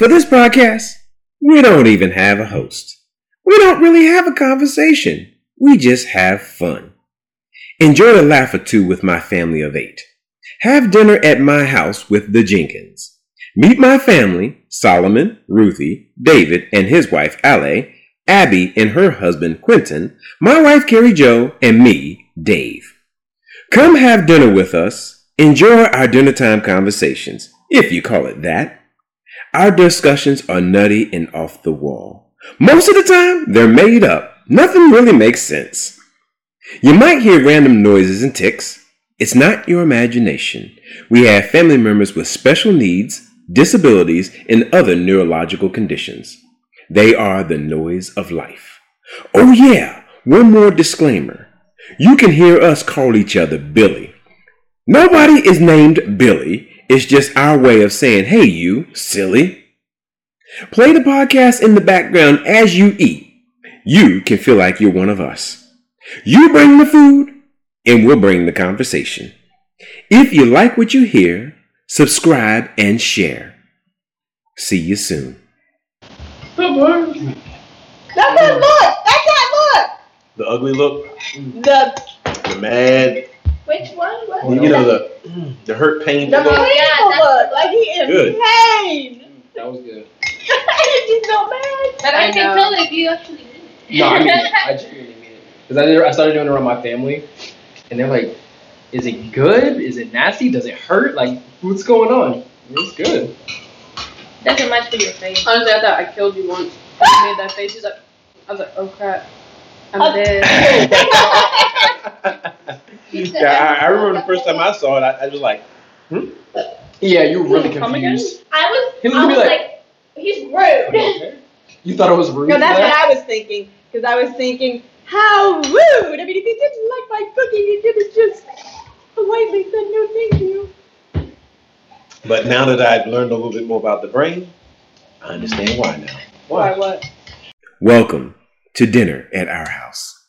For this podcast, we don't even have a host. We don't really have a conversation. We just have fun. Enjoy a laugh or two with my family of eight. Have dinner at my house with the Jenkins. Meet my family, Solomon, Ruthie, David, and his wife, Ale, Abby and her husband, Quentin, my wife, Carrie Joe, and me, Dave. Come have dinner with us. Enjoy our dinner time conversations, if you call it that. Our discussions are nutty and off the wall. Most of the time, they're made up. Nothing really makes sense. You might hear random noises and ticks. It's not your imagination. We have family members with special needs, disabilities, and other neurological conditions. They are the noise of life. Oh, yeah, one more disclaimer. You can hear us call each other Billy. Nobody is named Billy. It's just our way of saying, hey, you, silly. Play the podcast in the background as you eat. You can feel like you're one of us. You bring the food, and we'll bring the conversation. If you like what you hear, subscribe and share. See you soon. That's that look. That's that look. The ugly look, The the mad, Which one? What? you know the mm. the hurt, pain. the look. painful yeah, look. Like he in Good. pain. Mm, that was good. He's so mad. But I, I can tell if you actually mean it. No, I mean it. I genuinely mean it. Because I, did- I started doing it around my family, and they're like, "Is it good? Is it nasty? Does it hurt? Like, what's going on?" It's good. That's a match for your face. Honestly, I thought I killed you once. When you made that face. He's like, I was like, oh crap, I'm dead. Yeah, I, I remember the first time I saw it, I, I was like, hmm? Yeah, you were really confused. I was, He was I was like, like- he's rude. You thought it was rude. No, that's what? I was thinking. Because I was thinking, how rude. I mean, if he didn't like my cooking, he could have just politely said no thank you. but now that I've learned a little bit more about the brain, I understand why now. Why what? Welcome to dinner at our house.